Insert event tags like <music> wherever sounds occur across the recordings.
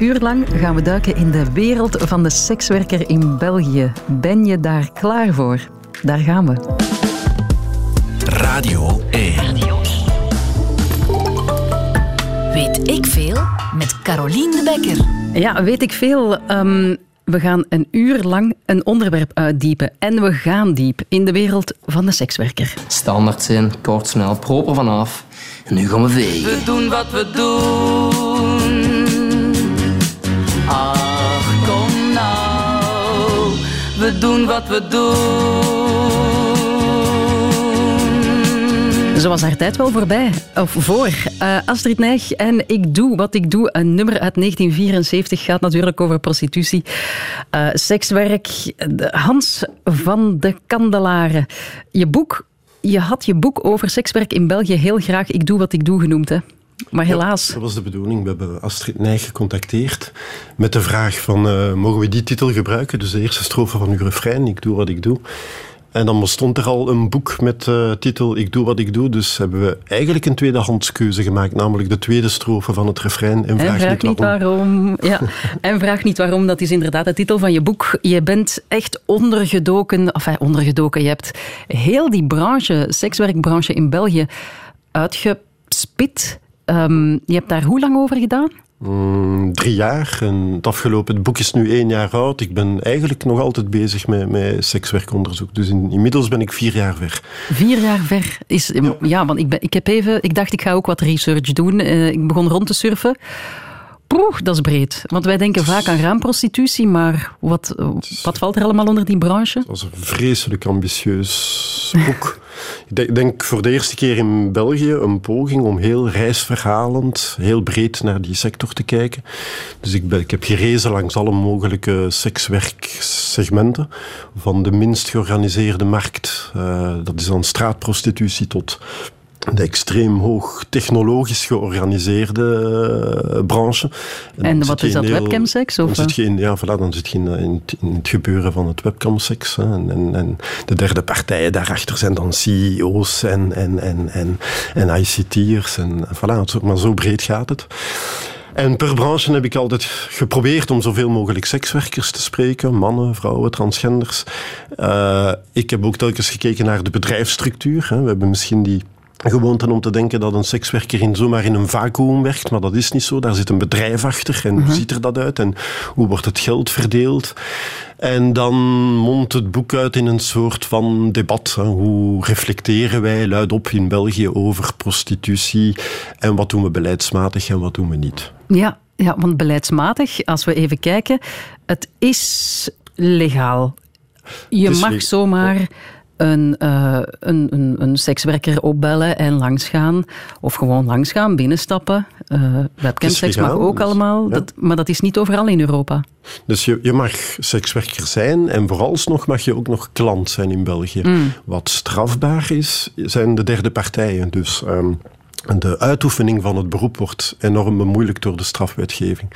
Een uur lang gaan we duiken in de wereld van de sekswerker in België. Ben je daar klaar voor? Daar gaan we. Radio 1. Weet ik veel met Carolien de Bekker. Ja, weet ik veel. Ehm, we gaan een uur lang een onderwerp uitdiepen. En we gaan diep in de wereld van de sekswerker. Standaard zijn, kort, snel, proper vanaf. En nu gaan we vegen. We doen wat we doen. Doen wat we doen. Zo was haar tijd wel voorbij. Of voor. Uh, Astrid Nijg en Ik doe wat ik doe. Een nummer uit 1974 gaat natuurlijk over prostitutie. Uh, sekswerk. Hans van de Kandelaren. Je boek je had je boek over sekswerk in België heel graag Ik doe wat ik doe genoemd. Hè? Maar helaas. Ja, dat was de bedoeling. We hebben Astrid Nijg gecontacteerd met de vraag van uh, mogen we die titel gebruiken? Dus de eerste strofe van uw refrein, Ik doe wat ik doe. En dan bestond er al een boek met uh, titel Ik doe wat ik doe. Dus hebben we eigenlijk een tweedehandskeuze gemaakt. Namelijk de tweede strofe van het refrein. En vraag, en vraag niet, waarom. waarom. Ja. <laughs> en vraag niet waarom. Dat is inderdaad de titel van je boek. Je bent echt ondergedoken. Enfin, ondergedoken. Je hebt heel die branche, sekswerkbranche in België, uitgespit. Um, je hebt daar hoe lang over gedaan? Mm, drie jaar. En het afgelopen het boek is nu één jaar oud. Ik ben eigenlijk nog altijd bezig met, met sekswerkonderzoek. Dus in, inmiddels ben ik vier jaar ver. Vier jaar ver? Is, ja. ja, want ik, ben, ik heb even... Ik dacht, ik ga ook wat research doen. Uh, ik begon rond te surfen. Poeh, dat is breed. Want wij denken vaak aan raamprostitutie, maar wat, wat valt er allemaal onder die branche? Dat was een vreselijk ambitieus boek. <laughs> Ik denk voor de eerste keer in België een poging om heel reisverhalend, heel breed naar die sector te kijken. Dus ik, ben, ik heb gerezen langs alle mogelijke sekswerksegmenten. Van de minst georganiseerde markt, uh, dat is dan straatprostitutie, tot de extreem hoog technologisch georganiseerde uh, branche. En, en wat is dat, heel, webcamseks? Dan zit je in, ja, voilà, dan zit je in, in, in het gebeuren van het webcamseks. En, en, en, de derde partijen daarachter zijn dan CEO's en, en, en, en, en ICT'ers. En, voilà, maar zo breed gaat het. En per branche heb ik altijd geprobeerd om zoveel mogelijk sekswerkers te spreken. Mannen, vrouwen, transgenders. Uh, ik heb ook telkens gekeken naar de bedrijfsstructuur. Hè. We hebben misschien die gewoonte om te denken dat een sekswerker in zomaar in een vacuüm werkt, maar dat is niet zo. Daar zit een bedrijf achter en hoe mhm. ziet er dat uit en hoe wordt het geld verdeeld? En dan mondt het boek uit in een soort van debat. Hoe reflecteren wij luidop in België over prostitutie en wat doen we beleidsmatig en wat doen we niet? Ja, ja want beleidsmatig, als we even kijken, het is legaal. Je mag zomaar een, uh, een, een, een, sekswerker opbellen en langsgaan. Of gewoon langsgaan, binnenstappen. Uh, webcamseks mag ook dus, allemaal. Ja. Dat, maar dat is niet overal in Europa. Dus je, je mag sekswerker zijn en vooralsnog mag je ook nog klant zijn in België. Mm. Wat strafbaar is, zijn de derde partijen. Dus... Um, de uitoefening van het beroep wordt enorm bemoeilijkt door de strafwetgeving.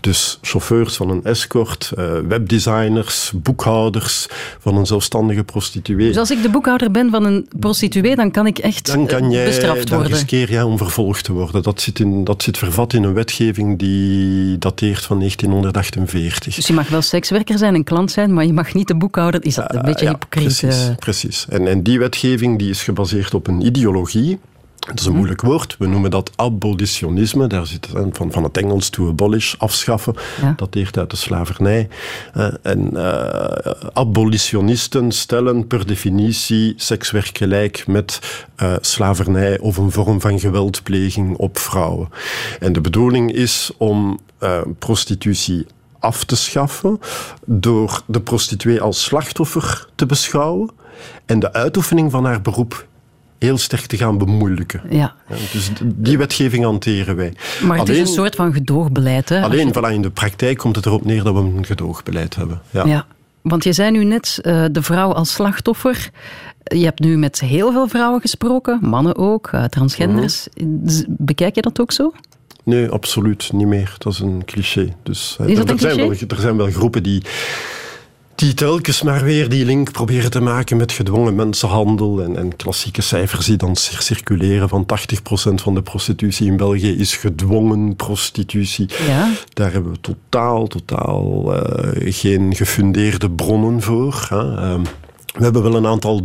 Dus chauffeurs van een escort, uh, webdesigners, boekhouders van een zelfstandige prostituee. Dus als ik de boekhouder ben van een prostituee, dan kan ik echt dan kan jij, bestraft worden? Dan riskeer jij om vervolgd te worden. Dat zit, in, dat zit vervat in een wetgeving die dateert van 1948. Dus je mag wel sekswerker zijn en klant zijn, maar je mag niet de boekhouder. Is dat een beetje uh, ja, hypocriet? Precies, precies. En, en die wetgeving die is gebaseerd op een ideologie dat is een moeilijk woord. We noemen dat abolitionisme. Daar zit van, van het Engels to abolish, afschaffen. Ja. Dat deert uit de slavernij. Uh, en uh, abolitionisten stellen per definitie sekswerk gelijk met uh, slavernij of een vorm van geweldpleging op vrouwen. En de bedoeling is om prostitutie af te schaffen door de prostituee als slachtoffer te beschouwen en de uitoefening van haar beroep heel sterk te gaan bemoeilijken. Ja. dus die wetgeving hanteren wij. Maar het is een soort van gedoogbeleid. Hè? Alleen voilà, in de praktijk komt het erop neer dat we een gedoogbeleid hebben. Ja. ja. Want je zei nu net uh, de vrouw als slachtoffer. Je hebt nu met heel veel vrouwen gesproken, mannen ook, uh, transgenders. Mhm. Bekijk je dat ook zo? Nee, absoluut niet meer. Dat is een cliché. Dus, is dat er, een cliché? Zijn wel, er zijn wel groepen die die telkens maar weer die link proberen te maken met gedwongen mensenhandel en, en klassieke cijfers die dan circuleren van 80% van de prostitutie in België is gedwongen prostitutie. Ja. Daar hebben we totaal, totaal uh, geen gefundeerde bronnen voor. Hè. Um, we hebben wel een aantal,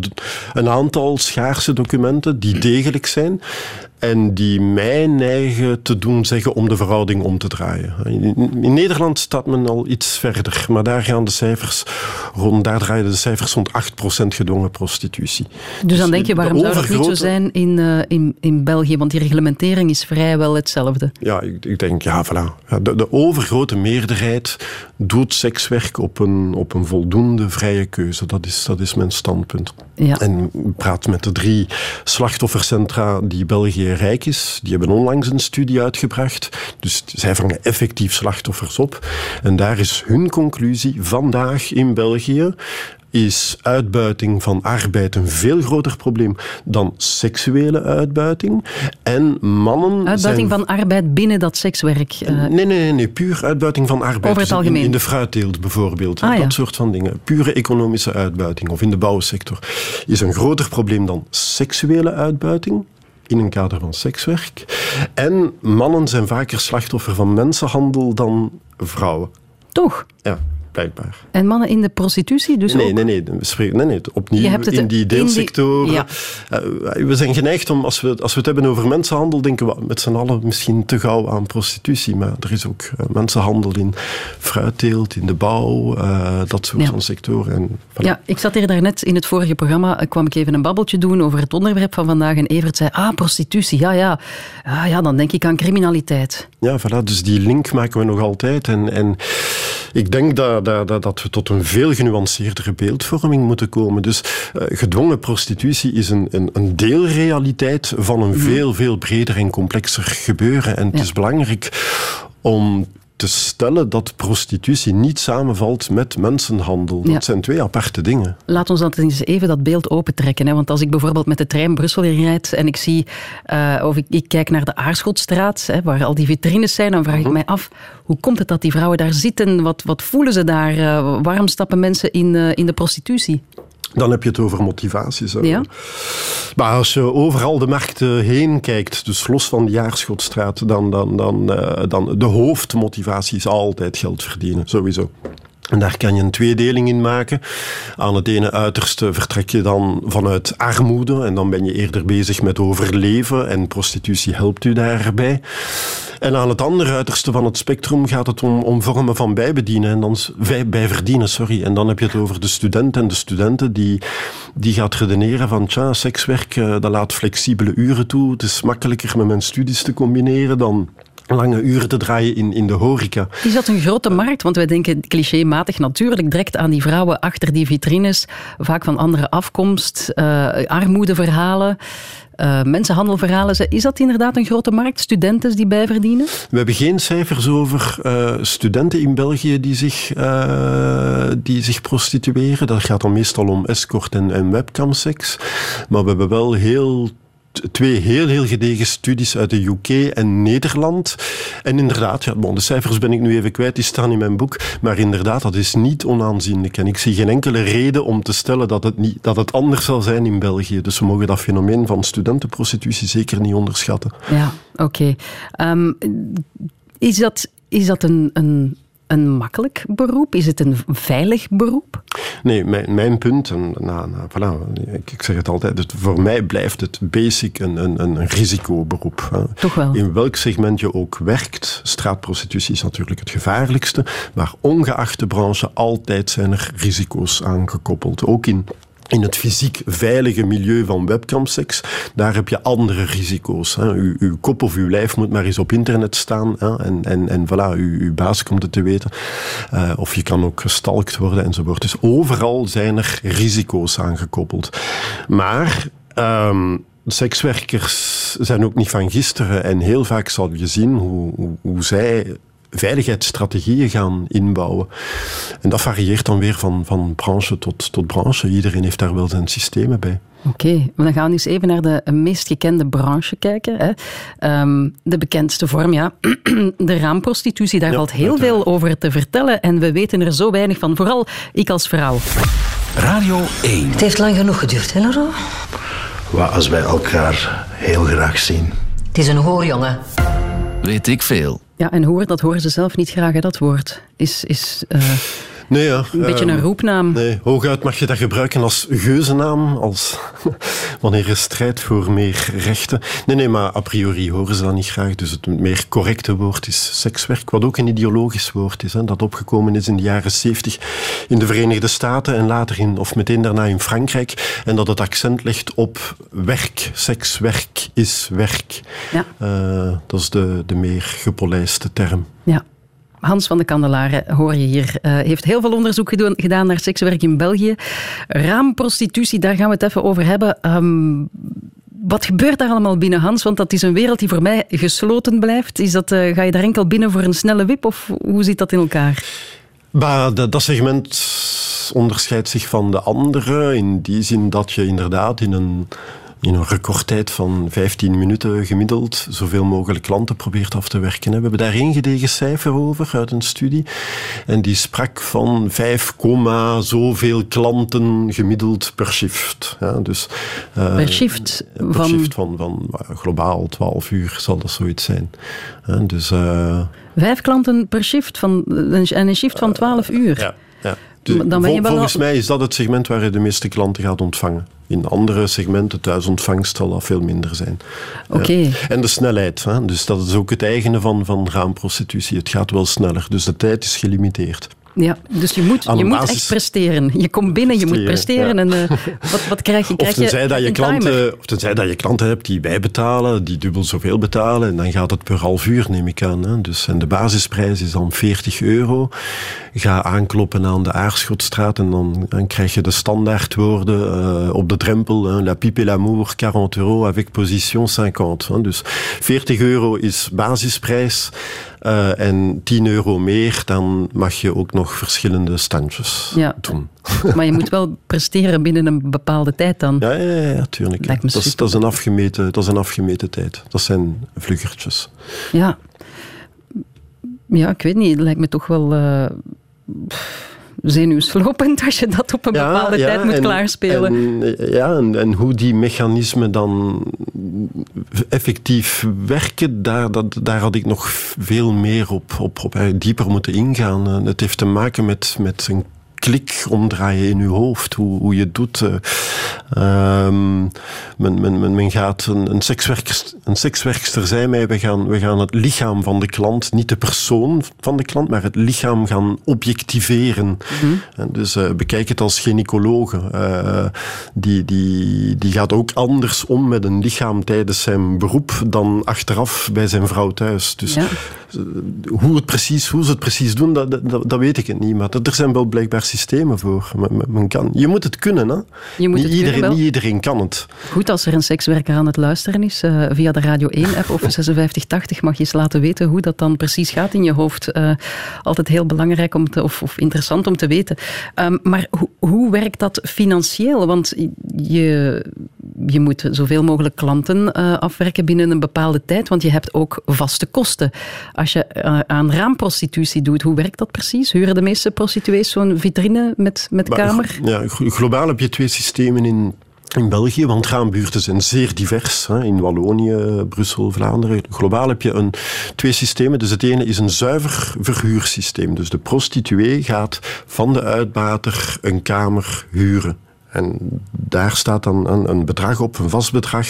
een aantal schaarse documenten die degelijk zijn en die mij neigen te doen zeggen om de verhouding om te draaien. In, Nederland staat men al iets verder, maar daar gaan de cijfers rond, daar draaien de cijfers rond 8% gedwongen prostitutie. Dus dan denk je, waarom zou dat niet zo zijn in, uh, in, in België? Want die reglementering is vrijwel hetzelfde. Ja, ik, ik denk, ja, voilà. De, de, overgrote meerderheid doet sekswerk op een, op een voldoende vrije keuze. Dat is, dat is mijn standpunt. Ja. En praat met de drie slachtoffercentra die België rijk is. Die hebben onlangs een studie uitgebracht. Dus zij vangen effectief slachtoffers op. En daar is hun conclusie vandaag in België is uitbuiting van arbeid een veel groter probleem dan seksuele uitbuiting. En mannen. Uitbuiting van arbeid binnen dat sekswerk? Uh... Nee, nee, nee, nee, puur uitbuiting van arbeid. Over het algemeen. In, in de fruitteelt bijvoorbeeld. Ah, dat ja. soort van dingen. Pure economische uitbuiting of in de bouwsector is een groter probleem dan seksuele uitbuiting in een kader van sekswerk. En mannen zijn vaker slachtoffer van mensenhandel dan vrouwen. Toch? Ja, blijkbaar. En mannen in de prostitutie dus nee, ook? Nee, nee, we spreken, nee, nee, opnieuw het in die deelsectoren. die- ja. we zijn geneigd om, als we, als we het hebben over mensenhandel, denken we met z'n allen misschien te gauw aan prostitutie. Maar er is ook uh, mensenhandel in fruitteelt, in de bouw, uh, dat soort Ja. van sectoren. En, voilà. Ja, ik zat hier daarnet in het vorige programma, eh, kwam ik even een babbeltje doen over het onderwerp van vandaag. En Evert zei, ah, prostitutie, ja, ja. Ah, ja, dan denk ik aan criminaliteit. Ja, voilà, dus die link maken we nog altijd. En, en ik denk dat, dat, dat, dat we tot een veel genuanceerdere beeldvorming moeten komen. Dus uh, gedwongen prostitutie is een, een, een deelrealiteit van een veel, veel breder en complexer gebeuren. En het Ja. is belangrijk om te stellen dat prostitutie niet samenvalt met mensenhandel. Dat Ja. zijn twee aparte dingen. Laat ons dat eens even dat beeld opentrekken. Hè? Want als ik bijvoorbeeld met de trein Brussel rijd en ik zie, uh, of ik, ik, kijk naar de Aarschotstraat, hè, waar al die vitrines zijn, dan vraag ik mij af, hoe komt het dat die vrouwen daar zitten? Wat, wat voelen ze daar? Uh, waarom stappen mensen in, uh, in de prostitutie? Dan heb je het over motivaties. Ja. Maar als je overal de markten heen kijkt, dus los van de Jaarschotstraat, dan, dan, dan, uh, dan de hoofdmotivatie is altijd geld verdienen, sowieso. En daar kan je een tweedeling in maken. Aan het ene uiterste vertrek je dan vanuit armoede en dan ben je eerder bezig met overleven en prostitutie helpt u daarbij. En aan het andere uiterste van het spectrum gaat het om, vormen van bijbedienen en dan bijverdienen, sorry. En dan heb je het over de student en de studenten die, die gaat redeneren van tja, sekswerk, dat laat flexibele uren toe. Het is makkelijker met mijn studies te combineren dan lange uren te draaien in, in de horeca. Is dat een grote markt? Want wij denken clichématig natuurlijk direct aan die vrouwen achter die vitrines, vaak van andere afkomst, uh, armoedeverhalen. Uh, mensenhandelverhalen. Is dat inderdaad een grote markt? Studenten die bijverdienen? We hebben geen cijfers over uh, studenten in België die zich, uh, die zich prostitueren. Dat gaat dan meestal om escort en, en webcamseks. Maar we hebben wel heel twee heel, heel gedegen studies uit de UK en Nederland. En inderdaad, ja, de cijfers ben ik nu even kwijt, die staan in mijn boek. Maar inderdaad, dat is niet onaanzienlijk. En ik zie geen enkele reden om te stellen dat het, niet, dat het anders zal zijn in België. Dus we mogen dat fenomeen van studentenprostitutie zeker niet onderschatten. Ja, oké. Um, is dat, is dat een, een een makkelijk beroep? Is het een veilig beroep? Nee, mijn, mijn punt, en nou, nou, voilà, ik, ik, zeg het altijd, het, voor mij blijft het basic een, een, een risicoberoep. Hè. Toch wel? In welk segment je ook werkt, straatprostitutie is natuurlijk het gevaarlijkste, maar ongeacht de branche, altijd zijn er risico's aangekoppeld. Ook in in het fysiek veilige milieu van webcamseks, daar heb je andere risico's. Hè. Uw kop of uw lijf moet maar eens op internet staan hè. en, en, en voilà, uw, uw baas komt het te weten. Uh, of je kan ook gestalkt worden enzovoort. Dus overal zijn er risico's aangekoppeld. Maar... Um, sekswerkers zijn ook niet van gisteren en heel vaak zal je zien hoe, hoe, hoe zij veiligheidsstrategieën gaan inbouwen. En dat varieert dan weer van, van branche tot, tot branche. Iedereen heeft daar wel zijn systemen bij. Oké, okay, dan gaan we eens even naar de meest gekende branche kijken. Hè. Um, de bekendste vorm, ja, <clears throat> de raamprostitutie. Daar valt heel veel over te vertellen en we weten er zo weinig van. Vooral ik als vrouw. Radio 1. Het heeft lang genoeg geduurd, hè, Laurent? Wat als wij elkaar heel graag zien. Het is een hoorjongen. Weet ik veel. Ja, en hoor, dat horen ze zelf niet graag, dat woord. Is... is uh... Nee, ja. Een beetje een ehm, roepnaam. Nee, hooguit mag je dat gebruiken als geuzennaam, als <laughs> wanneer er strijd voor meer rechten. Nee, nee, maar a priori horen ze dat niet graag. Dus het meer correcte woord is sekswerk, wat ook een ideologisch woord is, hè, dat opgekomen is in de jaren 70 in de Verenigde Staten en later in, of meteen daarna in Frankrijk. En dat het accent legt op werk. Sekswerk is werk. Ja. Uh, dat is de, de meer gepolijste term. Ja. Hans van de Kandelaren, hoor je hier, uh, heeft heel veel onderzoek gedaan naar sekswerk in België. Raamprostitutie, daar gaan we het even over hebben. Um, wat gebeurt daar allemaal binnen, Hans? Want dat is een wereld die voor mij gesloten blijft. Is dat, uh, ga je daar enkel binnen voor een snelle wip of hoe zit dat in elkaar? Dat segment onderscheidt zich van de andere in die zin dat je inderdaad in een in een recordtijd van 15 minuten gemiddeld zoveel mogelijk klanten probeert af te werken. We hebben daar één gedegen cijfer over uit een studie. En die sprak van 5, zoveel klanten gemiddeld per shift. Ja, dus, uh, per shift? Per van... shift van, van globaal 12 uur zal dat zoiets zijn. Dus, Vijf klanten per shift van, en een shift van 12 uur? Ja. Ja. Dan ben je wel volgens mij is dat het segment waar je de meeste klanten gaat ontvangen. In andere segmenten, thuisontvangst, zal dat veel minder zijn. Oké. Ja. En de snelheid. Hè? Dus dat is ook het eigene van, van raamprostitutie. Het gaat wel sneller, dus de tijd is gelimiteerd. Ja, dus je moet, je moet echt presteren. Je komt binnen, je moet presteren. Ja. En uh, wat, wat krijg je? Krijg of, tenzij je dat je klanten, of tenzij dat je klanten hebt die bijbetalen, die dubbel zoveel betalen. En dan gaat het per half uur, neem ik aan. Hè. Dus, en de basisprijs is dan 40 euro. Ga aankloppen aan de Aarschotstraat en dan, dan krijg je de standaardwoorden uh, op de drempel. La pipe et l'amour, 40 euro avec position 50. Hè. Dus 40 euro is basisprijs. Uh, en 10 euro meer, dan mag je ook nog verschillende standjes ja. doen. <laughs> Maar je moet wel presteren binnen een bepaalde tijd dan. Ja, ja, ja, ja tuurlijk. Dat is, dat, is een afgemeten, dat is een afgemeten tijd. Dat zijn vluggertjes. Ja. Ja, ik weet niet. Het lijkt me toch wel... Uh, zenuwslopend als je dat op een ja, bepaalde ja, tijd moet en, klaarspelen. En, ja, en, en, hoe die mechanismen dan effectief werken, daar, dat, daar had ik nog veel meer op, op, op dieper moeten ingaan. Het heeft te maken met, met een klik omdraaien in je hoofd, hoe, hoe je het doet. Uh, um, men, men, men, gaat een, een, sekswerkster, een sekswerkster zei mij, we gaan, we gaan het lichaam van de klant, niet de persoon van de klant, maar het lichaam gaan objectiveren. Mm -hmm. en dus uh, bekijk het als gynaecologe. Uh, die, die, die gaat ook anders om met een lichaam tijdens zijn beroep dan achteraf bij zijn vrouw thuis. Dus ja. hoe, het precies, hoe ze het precies doen, dat, dat, dat weet ik het niet. Maar er zijn wel blijkbaar systemen voor. Men kan, je moet het kunnen. Hè? Je moet niet, het iedereen, kunnen, niet iedereen kan het. Goed, als er een sekswerker aan het luisteren is, uh, via de Radio 1-app of <laughs> 5680 mag je eens laten weten hoe dat dan precies gaat in je hoofd. Uh, altijd heel belangrijk om te, of, of interessant om te weten. Um, maar ho hoe werkt dat financieel? Want je, je moet zoveel mogelijk klanten uh, afwerken binnen een bepaalde tijd, want je hebt ook vaste kosten. Als je aan raamprostitutie doet, hoe werkt dat precies? Huren de meeste prostituees zo'n vitrine met, met maar, kamer? Ja, globaal heb je twee systemen in, in België, want raambuurten zijn zeer divers. Hè, in Wallonië, Brussel, Vlaanderen. Globaal heb je een, twee systemen. Dus het ene is een zuiver verhuursysteem. Dus de prostituee gaat van de uitbater een kamer huren. En daar staat dan een, een, bedrag op, een vast bedrag,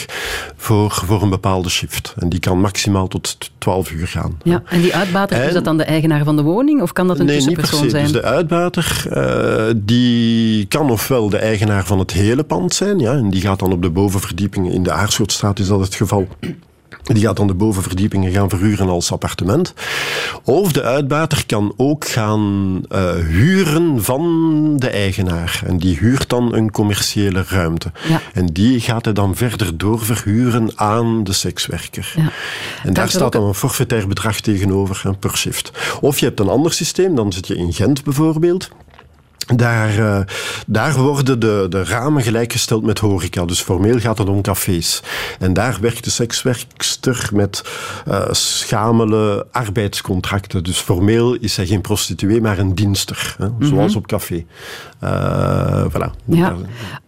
voor, voor een bepaalde shift. En die kan maximaal tot 12 uur gaan. Ja, en die uitbater, en, is dat dan de eigenaar van de woning? Of kan dat een nee, tussenpersoon niet per se. zijn? Dus de uitbater, uh, die kan ofwel de eigenaar van het hele pand zijn, ja, en die gaat dan op de bovenverdieping, in de Aarschotstraat is dat het geval Die gaat dan de bovenverdiepingen gaan verhuren als appartement. Of de uitbater kan ook gaan uh, huren van de eigenaar. En die huurt dan een commerciële ruimte. Ja. En die gaat hij dan verder doorverhuren aan de sekswerker. Ja. En daar staat dan een forfaitair bedrag tegenover hè, per shift. Of je hebt een ander systeem, dan zit je in Gent bijvoorbeeld. Daar, uh, daar worden de, de ramen gelijkgesteld met horeca. Dus formeel gaat het om cafés. En daar werkt de sekswerkster met uh, schamele arbeidscontracten. Dus formeel is zij geen prostituee, maar een dienster. Hè? Zoals mm -hmm. op café. Uh, voilà. Ja.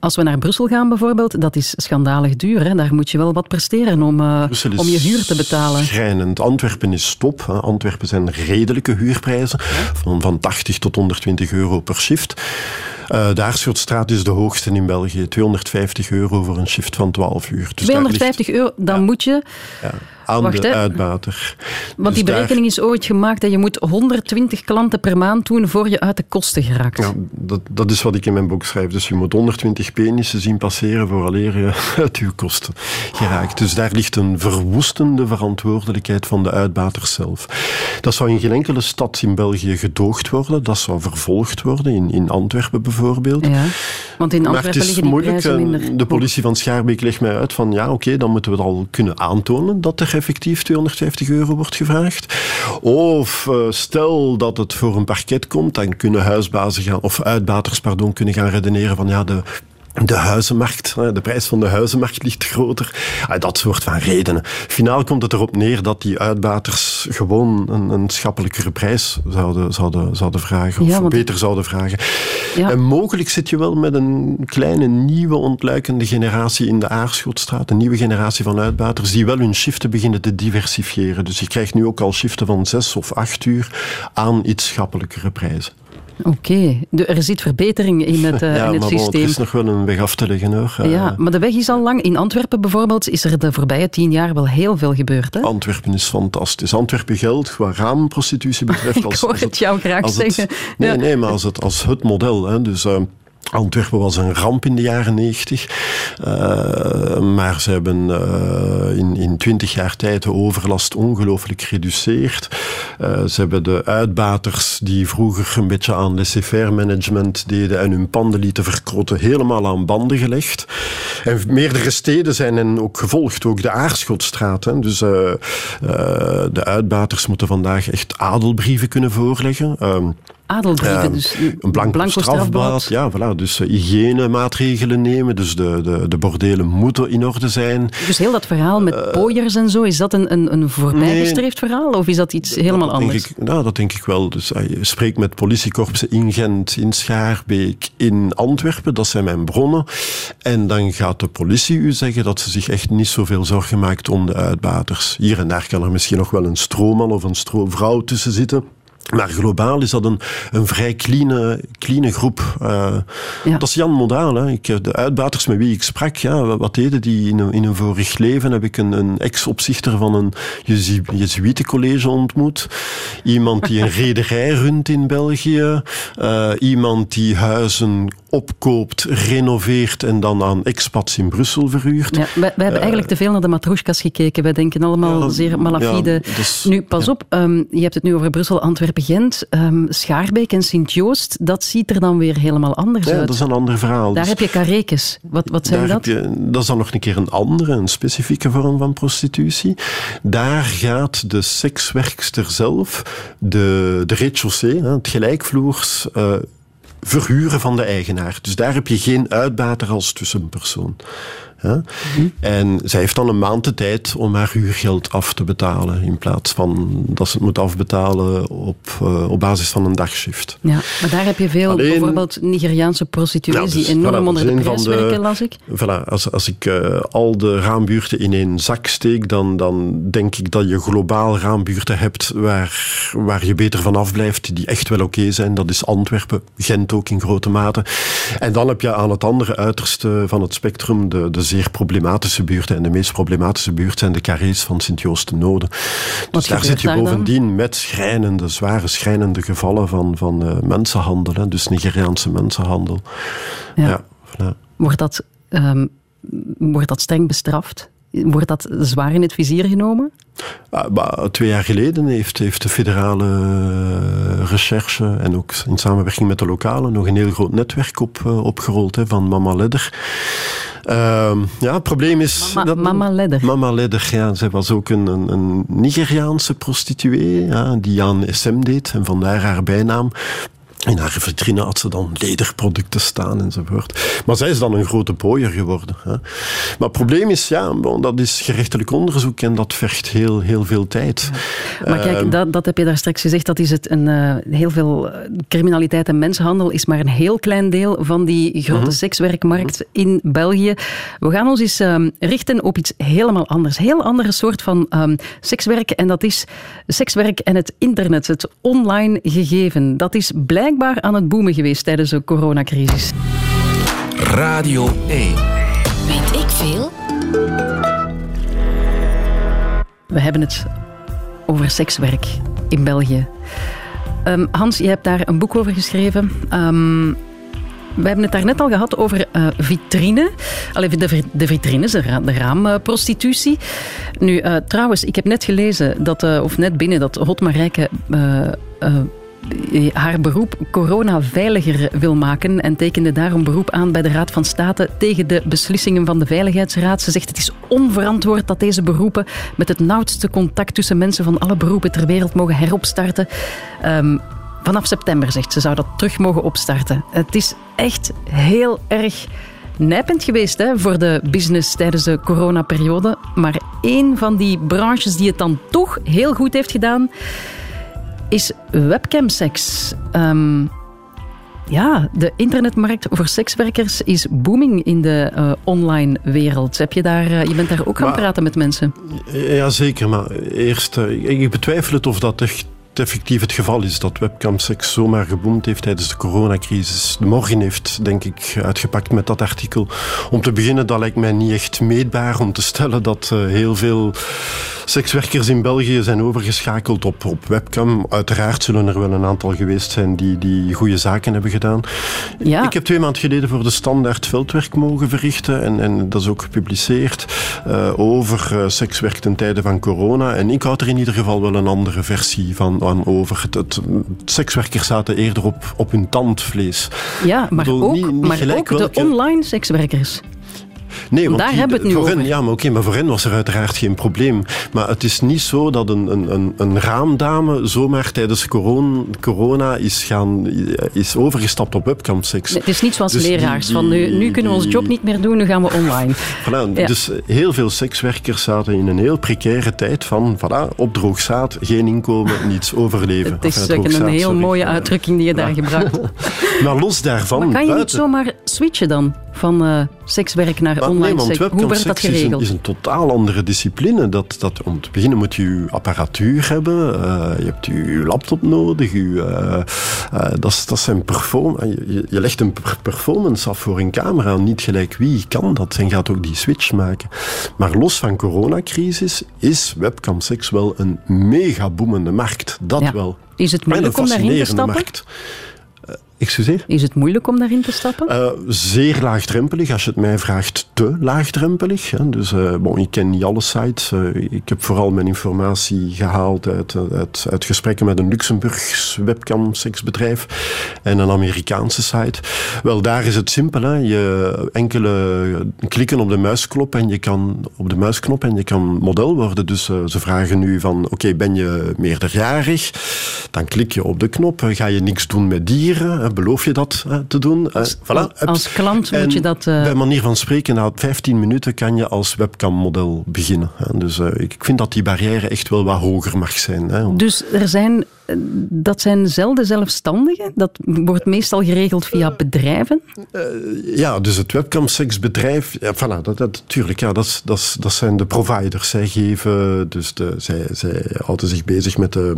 Als we naar Brussel gaan bijvoorbeeld, dat is schandalig duur. Hè? Daar moet je wel wat presteren om, om je huur te betalen. Schrijnend. Antwerpen is top. Hè? Antwerpen zijn redelijke huurprijzen. Van, van 80 tot 120 euro per shift. Uh, de Aarschotstraat is de hoogste in België. 250 euro voor een shift van 12 uur. Dus 250 ligt, euro, dan ja, moet je... Ja, aan Wacht, de hè. uitbater. Want Dus die berekening is ooit gemaakt dat je moet 120 klanten per maand doen voor je uit de kosten geraakt. Ja, dat, dat is wat ik in mijn boek schrijf. Dus je moet 120 penissen zien passeren vooraleer je <laughs> uit je kosten geraakt. Dus daar ligt een verwoestende verantwoordelijkheid van de uitbater zelf. Dat zou in geen enkele stad in België gedoogd worden. Dat zou vervolgd worden, in, in Antwerpen bijvoorbeeld. Ja, want in maar Antwerpen het is moeilijk. eh, minder. De politie van Schaarbeek legt mij uit van ja, oké, okay, dan moeten we het al kunnen aantonen dat er effectief 250 euro wordt gevraagd. Of uh, stel dat het voor een parket komt, dan kunnen huisbazen gaan, of uitbaters, pardon, kunnen gaan redeneren van ja, de de huizenmarkt, de prijs van de huizenmarkt ligt groter. Dat soort van redenen. Finaal komt het erop neer dat die uitbaters gewoon een, een schappelijkere prijs zouden, zouden, zouden vragen. Of Ja, want- beter zouden vragen. Ja. En mogelijk zit je wel met een kleine nieuwe ontluikende generatie in de Aarschotstraat. Een nieuwe generatie van uitbaters die wel hun shiften beginnen te diversifiëren. Dus je krijgt nu ook al shiften van zes of acht uur aan iets schappelijkere prijzen. Oké, er zit verbetering in het, eh, ja, in het maar systeem. er is nog wel een weg af te leggen hoor. Eh, Ja, maar de weg is al lang. In Antwerpen bijvoorbeeld is er de voorbije tien jaar wel heel veel gebeurd. Hè? Antwerpen is fantastisch. Antwerpen geldt wat raamprostitutie betreft. <laughs> Ik Als, hoor als het jou graag het- zeggen. nee, Ja. nee, maar als het, als het model. Hè, dus, eh, Antwerpen was een ramp in de jaren negentig. Uh, maar ze hebben uh, in, in twintig jaar tijd de overlast ongelooflijk gereduceerd. Uh, ze hebben de uitbaters die vroeger een beetje aan laissez-faire management deden en hun panden lieten verkrotten, helemaal aan banden gelegd. En meerdere steden zijn hen ook gevolgd, ook de Aarschotstraat. Dus de uitbaters moeten vandaag echt adelbrieven kunnen voorleggen. Adelbrieven, dus een blanco, blanco strafblad. Ja, voilà. Dus uh, hygiënemaatregelen nemen. Dus de, de, de bordelen moeten in orde zijn. Dus heel dat verhaal met pooiers en zo, is dat een, een, een voorbijgestreefd verhaal? Of is dat iets helemaal dat anders? Ik, nou, dat denk ik wel. Dus uh, je spreekt met politiekorpsen in Gent, in Schaarbeek, in Antwerpen. Dat zijn mijn bronnen. En dan gaat de politie u zeggen dat ze zich echt niet zoveel zorgen maakt om de uitbaters. Hier en daar kan er misschien nog wel een stroomman of een stroomvrouw tussen zitten. Maar globaal is dat een, een vrij clean, clean groep. Uh, Ja. Dat is Jan Modaal. Hè. Ik, de uitbaters met wie ik sprak, ja, wat deden die in een, in een vorig leven? Heb ik een, een ex-opzichter van een Jezu- Jezuïetencollege ontmoet. Iemand die een <laughs> rederij runt in België. Uh, iemand die huizen opkoopt, renoveert en dan aan expats in Brussel verhuurt. Ja, wij hebben eigenlijk te veel naar de matroeskas gekeken. Wij denken allemaal Ja, zeer malafide. is- nu, pas op, ehm, je hebt het nu over Brussel, Antwerpen, Gent. ehm, Schaarbeek en Sint-Joost, dat ziet er dan weer helemaal anders Ja, uit. dat is een ander verhaal. Daar Dus- heb je karekes. Wat, wat zijn Daar dat? heb je, dat is dan nog een keer een andere, een specifieke vorm van prostitutie. Daar gaat de sekswerkster zelf de, de hè, het gelijkvloers, eh, verhuren van de eigenaar. Dus daar heb je geen uitbater als tussenpersoon. Hè? En zij heeft dan een maand de tijd om haar huurgeld af te betalen, in plaats van dat ze het moet afbetalen op, uh, op basis van een dagshift. Ja, maar daar heb je veel, Alleen- bijvoorbeeld Nigeriaanse prostituees dus, die enorm voilà, onder de prijs van de- werken, las ik. Voilà, als, als ik uh, al de raambuurten in één zak steek, dan, dan denk ik dat je globaal raambuurten hebt waar, waar je beter van afblijft, die echt wel oké okay zijn. Dat is Antwerpen, Gent ook in grote mate. En dan heb je aan het andere uiterste van het spectrum de, de zeer problematische buurten. En de meest problematische buurt zijn de carrés van Sint-Joost-de-Node. Dus daar zit je daar dan? bovendien met schrijnende, zware schrijnende gevallen van, van uh, mensenhandel. Hè, dus Nigeriaanse mensenhandel. Ja. Ja, voilà. Wordt dat, ehm, wordt dat streng bestraft? wordt dat zwaar in het vizier genomen? Uh, twee jaar geleden heeft, heeft de federale eh, recherche en ook in samenwerking met de lokale nog een heel groot netwerk op, uh, opgerold hè, van Mama Ledder. Uh, ja, het probleem is... Mama, dat, Mama Ledder. Mama Ledder, ja. Zij was ook een, een, een Nigeriaanse prostituee ja, die aan SM deed en vandaar haar bijnaam. In haar vitrine had ze dan lederproducten staan enzovoort. Maar zij is dan een grote pooier geworden. Hè. Maar het probleem is, ja, dat is gerechtelijk onderzoek en dat vergt heel, heel veel tijd. Maar kijk, uh, dat, dat heb je daar straks gezegd, dat is het. Een, uh, heel veel criminaliteit en mensenhandel is maar een heel klein deel van die grote -hmm. sekswerkmarkt in België. We gaan ons eens uh, richten op iets helemaal anders. Heel andere soort van um, sekswerk en dat is sekswerk en het internet, het online gegeven. Dat is blijkbaar blijkbaar aan het boomen geweest tijdens de coronacrisis. Radio 1. Weet ik veel? We hebben het over sekswerk in België. Um, Hans, je hebt daar een boek over geschreven. Um, we hebben het daarnet al gehad over uh, vitrine. Allee, de, de vitrines, de, ra de raamprostitutie. Nu, uh, trouwens, ik heb net gelezen, dat, uh, of net binnen, dat Hot Marijke haar beroep corona veiliger wil maken en tekende daarom beroep aan bij de Raad van State tegen de beslissingen van de Veiligheidsraad. Ze zegt het is onverantwoord dat deze beroepen met het nauwste contact tussen mensen van alle beroepen ter wereld mogen heropstarten. Um, vanaf september, zegt ze, zou dat terug mogen opstarten. Het is echt heel erg nijpend geweest hè, voor de business tijdens de coronaperiode. Maar één van die branches die het dan toch heel goed heeft gedaan is webcamseks. Um, ja, de internetmarkt voor sekswerkers is booming in de uh, online wereld. Heb je, daar, uh, je bent daar ook gaan maar, praten met mensen. Ja, zeker. Maar eerst, uh, ik betwijfel het of dat echt effectief het geval is dat webcamseks zomaar geboomd heeft tijdens de coronacrisis. De Morgen heeft, denk ik, uitgepakt met dat artikel. Om te beginnen, dat lijkt mij niet echt meetbaar om te stellen dat uh, heel veel sekswerkers in België zijn overgeschakeld op, op webcam. Uiteraard zullen er wel een aantal geweest zijn die, die goede zaken hebben gedaan. Ja. Ik heb twee maanden geleden voor de standaard veldwerk mogen verrichten en, en dat is ook gepubliceerd uh, over uh, sekswerk ten tijde van corona. En ik houd er in ieder geval wel een andere versie van aan over. Het, het, sekswerkers zaten eerder op, op hun tandvlees. Ja, maar bedoel, ook, niet, niet maar ook welke... de online sekswerkers. Nee, want daar die, hebben we het nu voor over. Hen, ja, maar oké, okay, maar voor hen was er uiteraard geen probleem. Maar het is niet zo dat een, een, een, een raamdame zomaar tijdens corona, corona is, gaan, is overgestapt op webcamseks. Nee, het is niet zoals dus leraars, die, van nu, nu kunnen we onze job niet meer doen, nu gaan we online. <laughs> Voilà, ja. Dus heel veel sekswerkers zaten in een heel precaire tijd van voilà, op droogzaad, geen inkomen, <laughs> niets overleven. Het is een heel sorry. mooie uitdrukking die je daar gebruikt. <laughs> maar los daarvan... Maar kan je buiten... niet zomaar switchen dan van uh, sekswerk naar online nee, seks? Hoe werd dat geregeld? Is een, is een totaal andere discipline. Dat, dat, om te beginnen moet je je apparatuur hebben. Uh, je hebt je, je laptop nodig. Je, uh, uh, dat, dat zijn perform je, je legt een performance af voor een camera. Niet gelijk wie kan dat en gaat ook die switch maken. Maar los van coronacrisis is webcam seks wel een mega boemende markt. Dat ja. wel. Is het moeilijk om daarin te stappen? Markt. Excuseer? Is het moeilijk om daarin te stappen? Uh, zeer laagdrempelig, als je het mij vraagt, te laagdrempelig. Hè. Dus uh, bon, ik ken niet alle sites. Uh, ik heb vooral mijn informatie gehaald uit, uit, uit gesprekken met een Luxemburgs webcam-seksbedrijf en een Amerikaanse site. Wel, daar is het simpel. Hè. Je enkele klikken op de muisknop en je kan op de muisknop en je kan model worden. Dus ze vragen nu van, oké, okay, ben je meerderjarig? Dan klik je op de knop. Ga je niks doen met dieren? Beloof je dat uh, te doen. Als, uh, voilà. als klant moet je dat... Uh... Bij manier van spreken, na 15 minuten kan je als webcammodel beginnen. Hè. Dus ik vind dat die barrière echt wel wat hoger mag zijn. Dus er zijn, dat zijn zelden zelfstandigen? Dat wordt meestal geregeld via bedrijven? ja, dus het webcam-seksbedrijf, ja, voilà, dat, dat, tuurlijk, ja, dat, dat, dat zijn de providers. Zij geven, dus de, zij, zij houden zich bezig met de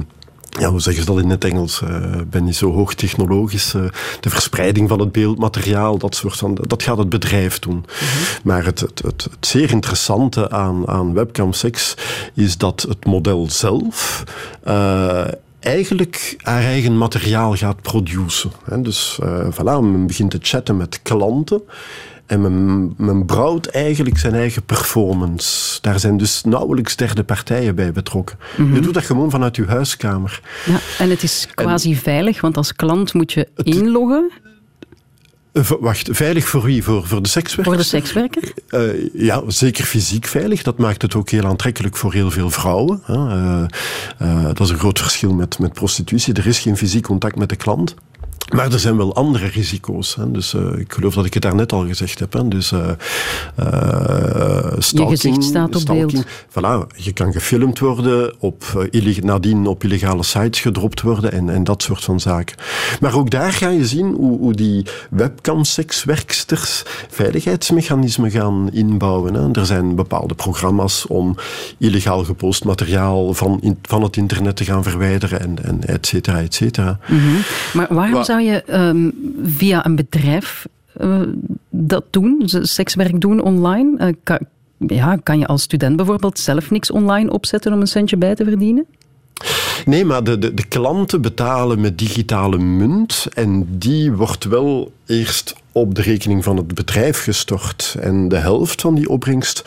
ja, hoe zeggen ze dat in het Engels? Uh, ben niet zo hoog technologisch. Uh, de verspreiding van het beeldmateriaal, dat soort van, dat gaat het bedrijf doen. Mm -hmm. Maar het, het, het, het, zeer interessante aan, aan webcam 6 is dat het model zelf uh, eigenlijk haar eigen materiaal gaat produceren. Dus voilà, men begint te chatten met klanten. En men, men brouwt eigenlijk zijn eigen performance. Daar zijn dus nauwelijks derde partijen bij betrokken. Je doet dat gewoon vanuit je huiskamer. Ja, en het is quasi veilig, want als klant moet je inloggen. Eh, Wacht, veilig voor wie? Voor, voor de sekswerkers? Voor de sekswerker? Eh, ja, zeker fysiek veilig. Dat maakt het ook heel aantrekkelijk voor heel veel vrouwen. eh, dat is een groot verschil met, met prostitutie. Er is geen fysiek contact met de klant. Maar er zijn wel andere risico's. Hè. Dus, eh, ik geloof dat ik het daarnet al gezegd heb. Hè. Dus, eh, eh, stalking, gezicht staat op stalking. Voilà, je kan gefilmd worden, op, nadien op illegale sites gedropt worden en, en dat soort van zaken. Maar ook daar ga je zien hoe, hoe die webcam-sekswerksters veiligheidsmechanismen gaan inbouwen. Hè. Er zijn bepaalde programma's om illegaal gepost materiaal van, in- van het internet te gaan verwijderen en, en et cetera, et cetera. Maar waarom Wa- zou je ehm, via een bedrijf eh, dat doen, sekswerk doen online? Eh, kan, ja, kan je als student bijvoorbeeld zelf niks online opzetten om een centje bij te verdienen? Nee, maar de, de, de klanten betalen met digitale munt en die wordt wel eerst op de rekening van het bedrijf gestort. En de helft van die opbrengst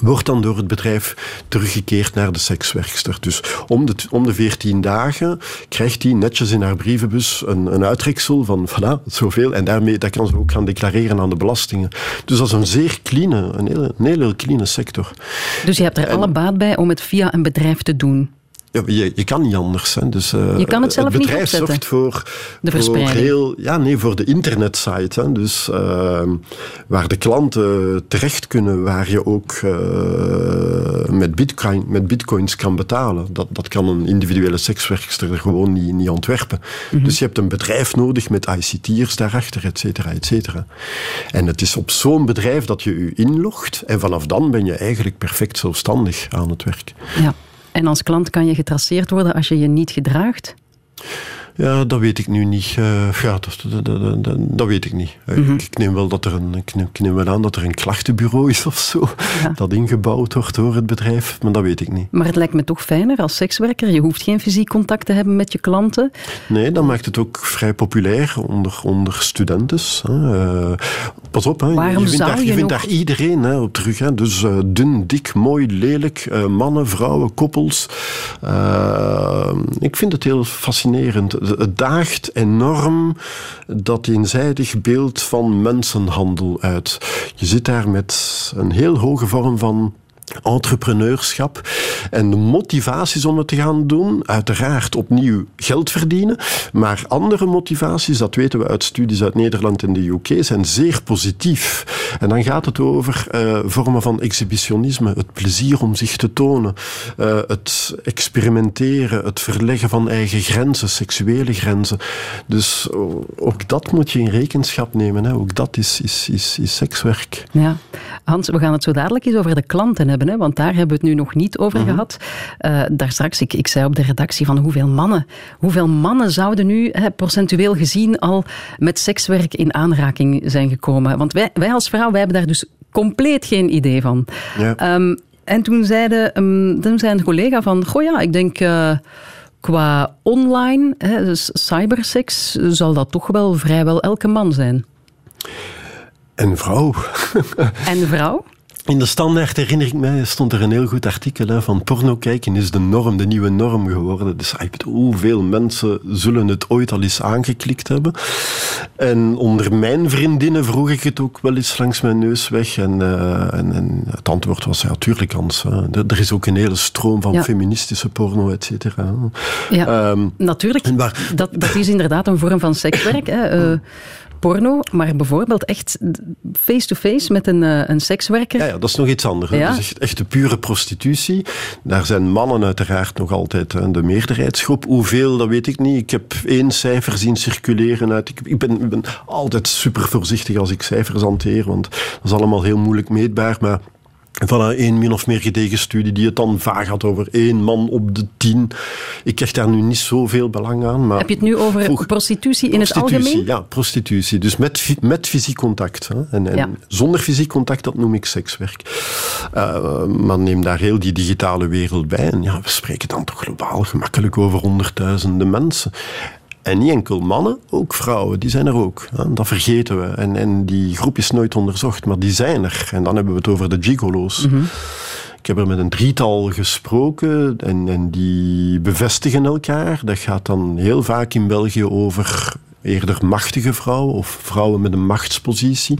wordt dan door het bedrijf teruggekeerd naar de sekswerkster. Dus om de, om de 14 dagen krijgt die netjes in haar brievenbus een, een uittreksel van voilà, zoveel. En daarmee dat kan ze ook gaan declareren aan de belastingen. Dus dat is een zeer clean, een hele, een hele clean sector. Dus je hebt er alle baat bij om het via een bedrijf te doen. Ja, je, je kan niet anders. Hè. Dus, eh, Je kan het zelf niet bedrijf zorgt voor, De voor verspreiding. heel, ja, nee, voor de internetsite. Hè. Dus eh, waar de klanten terecht kunnen, waar je ook eh, met, bitcoin, met bitcoins kan betalen. Dat, dat kan een individuele sekswerkster gewoon niet, niet ontwerpen. Mhm. Dus je hebt een bedrijf nodig met ICT'ers daarachter, et cetera, et cetera. En het is op zo'n bedrijf dat je je inlogt en vanaf dan ben je eigenlijk perfect zelfstandig aan het werk. Ja. En als klant kan je getraceerd worden als je je niet gedraagt. Ja, dat weet ik nu niet. Eh, ja, dat, dat, dat, dat, dat weet ik niet. Eh, Mhm. ik, neem wel dat er een, ik neem, ik neem wel aan dat er een klachtenbureau is of zo, Ja. dat ingebouwd wordt door het bedrijf, maar dat weet ik niet. Maar het lijkt me toch fijner als sekswerker. Je hoeft geen fysiek contact te hebben met je klanten. Nee, dat maakt het ook vrij populair onder, onder studenten. Hè. Eh, pas op, hè. je- Waarom je vindt, daar, je je vindt nog- daar iedereen hè, op terug. Hè. Dus dun, dik, mooi, lelijk, mannen, vrouwen, koppels. Ik vind het heel fascinerend. Het daagt enorm dat eenzijdig beeld van mensenhandel uit. Je zit daar met een heel hoge vorm van entrepreneurschap. En de motivaties om het te gaan doen, uiteraard opnieuw geld verdienen. Maar andere motivaties, dat weten we uit studies uit Nederland en de UK, zijn zeer positief. En dan gaat het over eh, vormen van exhibitionisme, het plezier om zich te tonen, eh, het experimenteren, het verleggen van eigen grenzen, seksuele grenzen. Dus o- ook dat moet je in rekenschap nemen. Hè. Ook dat is, is, is, is sekswerk. Ja. Hans, we gaan het zo dadelijk eens over de klanten hebben, hè, want daar hebben we het nu nog niet over gehad. Eh, daar straks, ik, ik zei op de redactie van hoeveel mannen, hoeveel mannen zouden nu hè, procentueel gezien al met sekswerk in aanraking zijn gekomen? Want wij, wij als vrouw, wij hebben daar dus compleet geen idee van. Ja. Ehm, en toen, zeiden, ehm, toen zei een collega van, goh ja, ik denk... eh, Qua online, hè, dus cyberseks, zal dat toch wel vrijwel elke man zijn. En vrouw. En vrouw? In de standaard herinner ik mij, stond er een heel goed artikel hè, van porno kijken is de norm, de nieuwe norm geworden. Dus ik bedoel, hoeveel mensen zullen het ooit al eens aangeklikt hebben? En onder mijn vriendinnen vroeg ik het ook wel eens langs mijn neus weg. En, eh, en, en het antwoord was ja, tuurlijk Hans. Er- Er is ook een hele stroom van Ja. feministische porno, et cetera. Ja, Ehm, natuurlijk. Dat, dat is inderdaad een vorm van sekswerk. Hè. eh, porno, maar bijvoorbeeld echt face-to-face met een, eh, een sekswerker. Ja, ja, dat is nog iets anders. Ja. Is echt, de pure prostitutie. Daar zijn mannen uiteraard nog altijd hè, de meerderheidsgroep. Hoeveel, dat weet ik niet. Ik heb één cijfer zien circuleren uit. Ik, ik, ben, ik ben altijd super voorzichtig als ik cijfers hanteer, want dat is allemaal heel moeilijk meetbaar. Maar van een één min of meer gedegen studie die het dan vaag had over één man op de tien. Ik krijg daar nu niet zoveel belang aan. Maar Heb je het nu over Vroeg- prostitutie in het algemeen? Ja, prostitutie. Dus met, met fysiek contact. Hè. En, en Ja. zonder fysiek contact, dat noem ik sekswerk. Uh, maar neem daar heel die digitale wereld bij. En ja, we spreken dan toch globaal gemakkelijk over honderdduizenden mensen. En niet enkel mannen, ook vrouwen, die zijn er ook. Dat vergeten we. En, en die groep is nooit onderzocht, maar die zijn er. En dan hebben we het over de gigolo's. Mhm. Ik heb er met een drietal gesproken en, en die bevestigen elkaar. Dat gaat dan heel vaak in België over eerder machtige vrouwen of vrouwen met een machtspositie.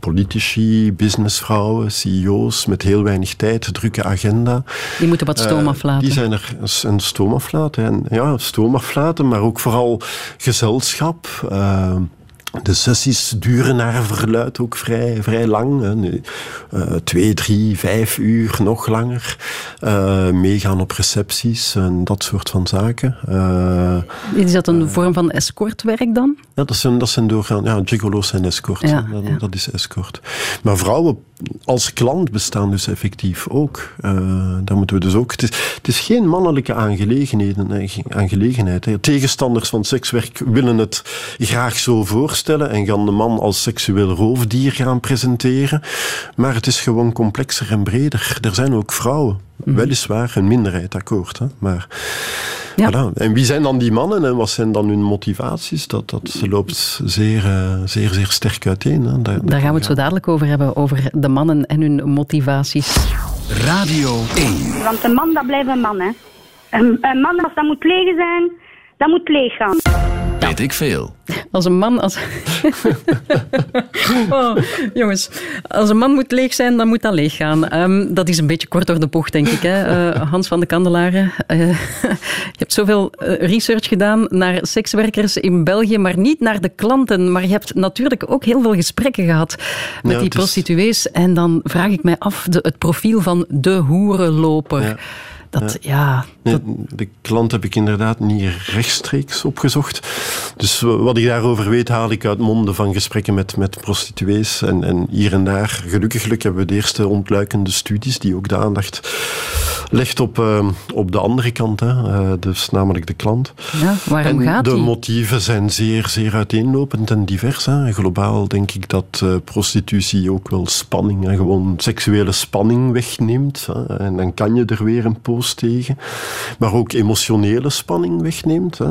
Politici, businessvrouwen, CEO's met heel weinig tijd, drukke agenda. Die moeten wat stoom Eh, aflaten. die zijn er een stoom aflaten. En, ja, stoom aflaten, maar ook vooral gezelschap. eh, de sessies duren naar verluid ook vrij, vrij lang. Hè. Nu, eh, twee, drie, vijf uur, nog langer. Eh, meegaan op recepties en dat soort van zaken. Eh, Is dat een vorm van escortwerk dan? ja, dat zijn, dat zijn doorgaan. Ja, gigolo's zijn escort. Ja, dat, dat is escort. Maar vrouwen als klant bestaan dus effectief ook. Eh daar moeten we dus ook. Het is, het is geen mannelijke aangelegenheid. aangelegenheid hè. Tegenstanders van sekswerk willen het graag zo voorstellen en gaan de man als seksueel roofdier gaan presenteren. Maar het is gewoon complexer en breder. Er zijn ook vrouwen. Weliswaar een minderheid, akkoord. Hè? Maar Ja. Voilà. En wie zijn dan die mannen en wat zijn dan hun motivaties? Dat, dat loopt zeer, eh, zeer, zeer sterk uiteen. Hè. Daar, Daar gaan we het zo dadelijk over hebben, over de mannen en hun motivaties. Radio 1. Want een man, dat blijft een man, hè. Een, een man, als dat moet leeg zijn, dat moet leeg gaan. Weet ik veel. Als een man... Als... <laughs> oh, jongens, als een man moet leeg zijn, dan moet dat leeg gaan. Ehm, dat is een beetje kort door de bocht, denk ik. Hè? <laughs> Eh, Hans van de Kandelaren, eh, <laughs> je hebt zoveel eh, research gedaan naar sekswerkers in België, maar niet naar de klanten. Maar je hebt natuurlijk ook heel veel gesprekken gehad met Ja, die is- prostituees. En dan vraag ik mij af, de, het profiel van de hoerenloper. Ja. Dat, ja, Nee, de klant heb ik inderdaad niet rechtstreeks opgezocht. Dus wat ik daarover weet, haal ik uit monden van gesprekken met, met prostituees. En, en hier en daar, gelukkig hebben we de eerste ontluikende studies die ook de aandacht legt op, eh, op de andere kant. Hè. Eh, dus namelijk de klant. ja waarom en gaat de die? motieven zijn zeer, zeer uiteenlopend en divers. Hè. Globaal denk ik dat eh, prostitutie ook wel spanning, en gewoon seksuele spanning wegneemt. Hè. En dan kan je er weer een poos tegen. Maar ook emotionele spanning wegneemt. Hè.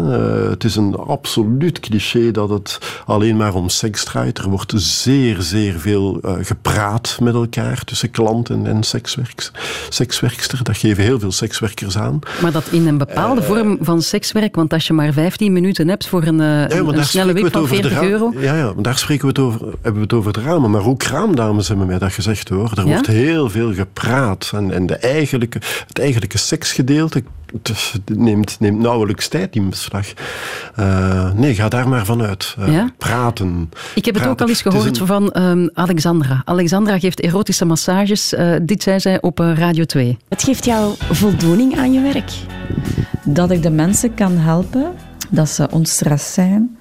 Eh, het is een absoluut cliché dat het alleen maar om seks draait. Er wordt zeer, zeer veel eh, gepraat met elkaar tussen klant en, sekswerks, sekswerkster. Dat geven heel veel sekswerkers aan. Maar dat in een bepaalde vorm van sekswerk, want als je maar 15 minuten hebt voor een, eh, Ja, een, snelle spreken we wip het van over de 40 ra- euro. Ja, ja, maar daar spreken we het over, hebben we het over de ramen. Maar ook kraamdames hebben mij dat gezegd hoor. Er Ja? wordt heel veel gepraat. En, en de eigenlijke, het eigenlijke seksgedeelte dus, neemt, neemt nauwelijks tijd in beslag. Eh, nee, ga daar maar vanuit. Eh, Ja? Praten. Ik heb het ook al eens Het is gehoord een- van ehm, Alexandra. Alexandra geeft erotische massages. Eh, dit zei zij op eh, Radio 2. Het geeft jou voldoening aan je werk. Dat ik de mensen kan helpen, dat ze ontstrest zijn,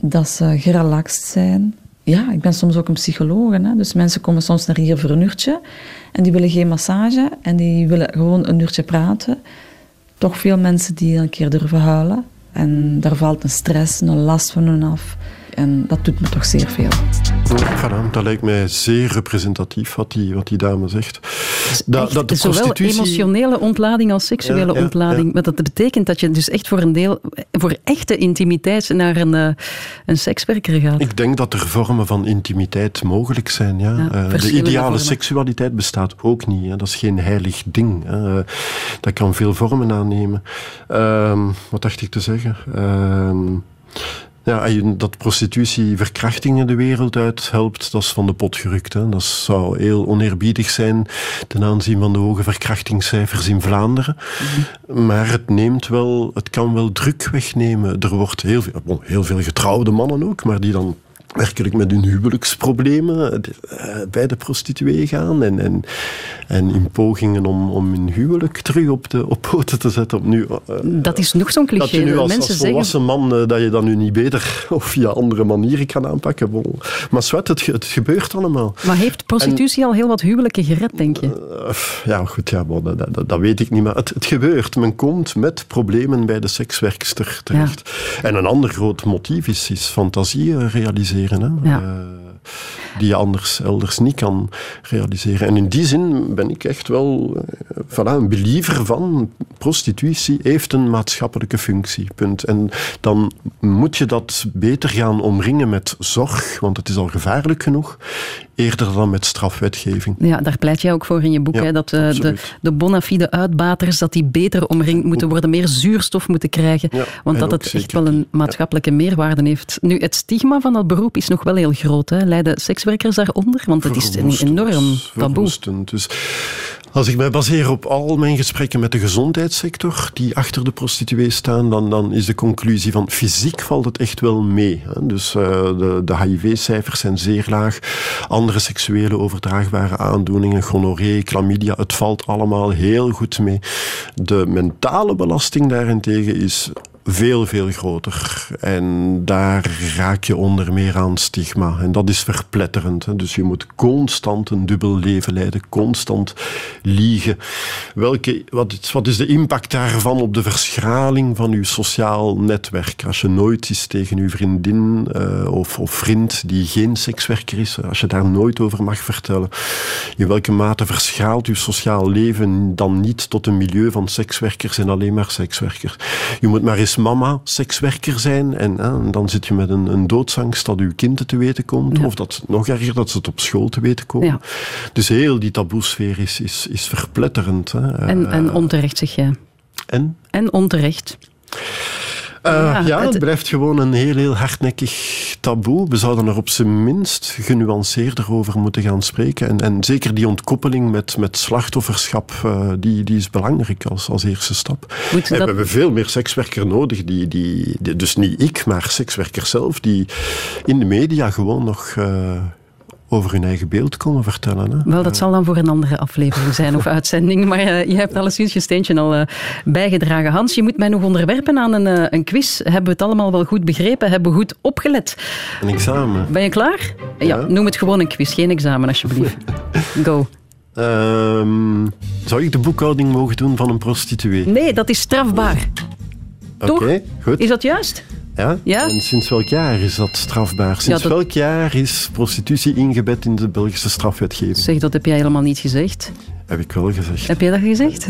dat ze gerelaxed zijn. Ja, ik ben soms ook een psycholoog. Hè? Dus mensen komen soms naar hier voor een uurtje en die willen geen massage en die willen gewoon een uurtje praten. Toch veel mensen die een keer durven huilen. En daar valt een stress, een last van hun af. En dat doet me toch zeer veel. Voilà, dat lijkt mij zeer representatief wat die, wat die dame zegt. Dat, dat de Zowel emotionele ontlading als seksuele Ja, ja, ontlading. ja. Maar dat betekent dat je dus echt voor een deel, voor echte intimiteit naar een, eh, een sekswerker gaat. Ik denk dat er vormen van intimiteit mogelijk zijn. Ja. Eh, de ideale vormen. seksualiteit bestaat ook niet. Hè. Dat is geen heilig ding. Hè. Dat kan veel vormen aannemen. Ehm, wat dacht ik te zeggen? Ehm, ja, en dat prostitutie verkrachtingen de wereld uit helpt, dat is van de pot gerukt. Hè. Dat zou heel oneerbiedig zijn ten aanzien van de hoge verkrachtingscijfers in Vlaanderen. Maar het neemt wel, het kan wel druk wegnemen. Er wordt heel veel, heel veel getrouwde mannen ook, maar die dan werkelijk met hun huwelijksproblemen eh, bij de prostituee gaan en, en, en in pogingen om, om hun huwelijk terug op, de, op poten te zetten. Op nu, eh, Dat is nog zo'n dat cliché. je nu als, zeggen, volwassen man eh, dat je dat nu niet beter <laughs> of via andere manieren kan aanpakken. Maar zwart, het, ge- het gebeurt allemaal. maar heeft prostitutie al heel wat huwelijken gered, denk je? Ja, goed, ja, dat, dat, dat weet ik niet. Maar het, het gebeurt. Men komt met problemen bij de sekswerkster terecht. En een ander groot motief is, is fantasie eh, realiseren. Hè. Ja. Eh, die je anders elders niet kan realiseren. En in die zin ben ik echt wel uh, voilà, een believer van prostitutie heeft een maatschappelijke functie. Punt. En dan moet je dat beter gaan omringen met zorg, want het is al gevaarlijk genoeg, eerder dan met strafwetgeving. Ja, daar pleit jij ook voor in je boek, hè, dat uh, de, de bona fide uitbaters dat die beter omringd moeten worden, meer zuurstof moeten krijgen, ja, want dat het echt wel een maatschappelijke ja. meerwaarde heeft. Nu, het stigma van dat beroep is nog wel heel groot. Hè. Leiden sekswerkers daaronder? Want het is een enorm taboe. Dus als ik mij baseer op al mijn gesprekken met de gezondheidssector die achter de prostituees staan, dan, dan is de conclusie van fysiek valt het echt wel mee. Hè. Dus uh, de, de HIV-cijfers zijn zeer laag. Andere seksuele overdraagbare aandoeningen, gonorree, chlamydia, het valt allemaal heel goed mee. De mentale belasting daarentegen is veel, veel groter. En daar raak je onder meer aan stigma. En dat is verpletterend. Dus je moet constant een dubbel leven leiden, constant liegen. Welke, wat, is, wat is de impact daarvan op de verschraling van je sociaal netwerk? Als je nooit eens tegen je vriendin uh, of, of vriend die geen sekswerker is, als je daar nooit over mag vertellen, in welke mate verschraalt je sociaal leven dan niet tot een milieu van sekswerkers en alleen maar sekswerkers? Je moet maar eens mama sekswerker zijn en, en, dan zit je met een, een doodsangst dat uw kind het te weten komt. Ja. Of dat, nog erger, dat ze het op school te weten komen. Ja. Dus heel die taboesfeer is, is, is verpletterend. Hè. En, en onterecht, zeg je. En? En onterecht. Uh, ja, ja het, het, blijft gewoon een heel, heel hardnekkig taboe. We zouden er op zijn minst genuanceerder over moeten gaan spreken. En, en zeker die ontkoppeling met, met slachtofferschap, uh, die, die is belangrijk als, als eerste stap. En dat... we hebben veel meer sekswerkers nodig, die, die, die, dus niet ik, maar sekswerkers zelf, die in de media gewoon nog... Uh, over hun eigen beeld komen vertellen. Hè? Wel, dat zal dan voor een andere aflevering zijn of <laughs> uitzending. Maar uh, je hebt alleszins je steentje al uh, bijgedragen. Hans, je moet mij nog onderwerpen aan een, uh, een quiz. Hebben we het allemaal wel goed begrepen? Hebben we goed opgelet? Een examen. Ben je klaar? Ja, ja noem het gewoon een quiz, geen examen alsjeblieft. <laughs> Go. Um, zou ik de boekhouding mogen doen van een prostituee? Nee, dat is strafbaar. Oké, okay, goed. Is dat juist? Ja? ja? En sinds welk jaar is dat strafbaar? Sinds ja, dat... welk jaar is prostitutie ingebed in de Belgische strafwetgeving? Zeg, dat heb jij helemaal niet gezegd. Heb ik wel gezegd. Heb jij dat gezegd?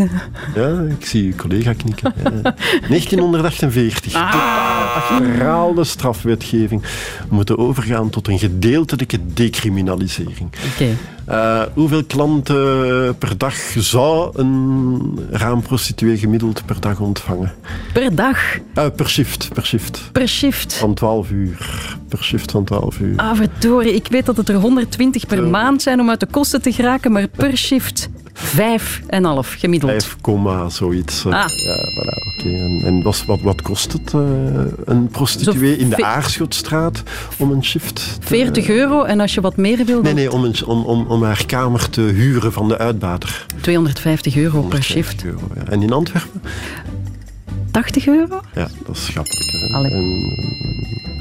Ja, ik zie uw collega knikken. Ja. <laughs> 1948. Ah. Achterhaalde strafwetgeving. We moeten overgaan tot een gedeeltelijke decriminalisering. Oké. Okay. Uh, hoeveel klanten per dag zou een raamprostituee gemiddeld per dag ontvangen? Per dag? Uh, per shift, per shift. Per shift? Van 12 uur. Per shift van 12 uur. Ah, verdorie. Ik weet dat het er 120 per uh. maand zijn om uit de kosten te geraken, maar per shift... Vijf en half gemiddeld. 5, zoiets. Ah. Ja, voilà, oké. Okay. En, en wat, wat, wat kost het, uh, een prostituee in de Aarschotstraat om een shift? Te... 40 euro en als je wat meer wil... Nee, nee, om, een, om, om, om haar kamer te huren van de uitbater. 250 euro 250 per shift. Euro, ja. En in Antwerpen? 80 euro? Ja, dat is grappig. En,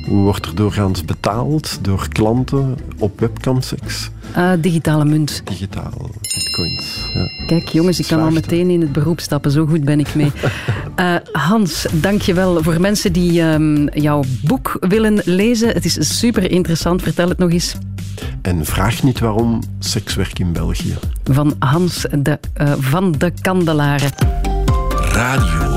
hoe wordt er doorgaans betaald? Door klanten op webcamseks? Uh, digitale munt. Digitaal, bitcoins. Ja. Kijk jongens, ik kan al meteen in het beroep stappen. Zo goed ben ik mee. uh, <laughs> Hans, dank je wel. Voor mensen die um, jouw boek willen lezen, het is super interessant. Vertel het nog eens. En vraag niet waarom sekswerk in België. Van Hans de, uh, van de Kandelaren. Radio 1.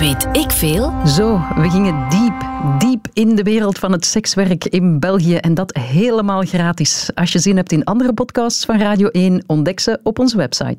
Weet ik veel? Zo, we gingen diep, diep in de wereld van het sekswerk in België en dat helemaal gratis. Als je zin hebt in andere podcasts van Radio 1, ontdek ze op onze website.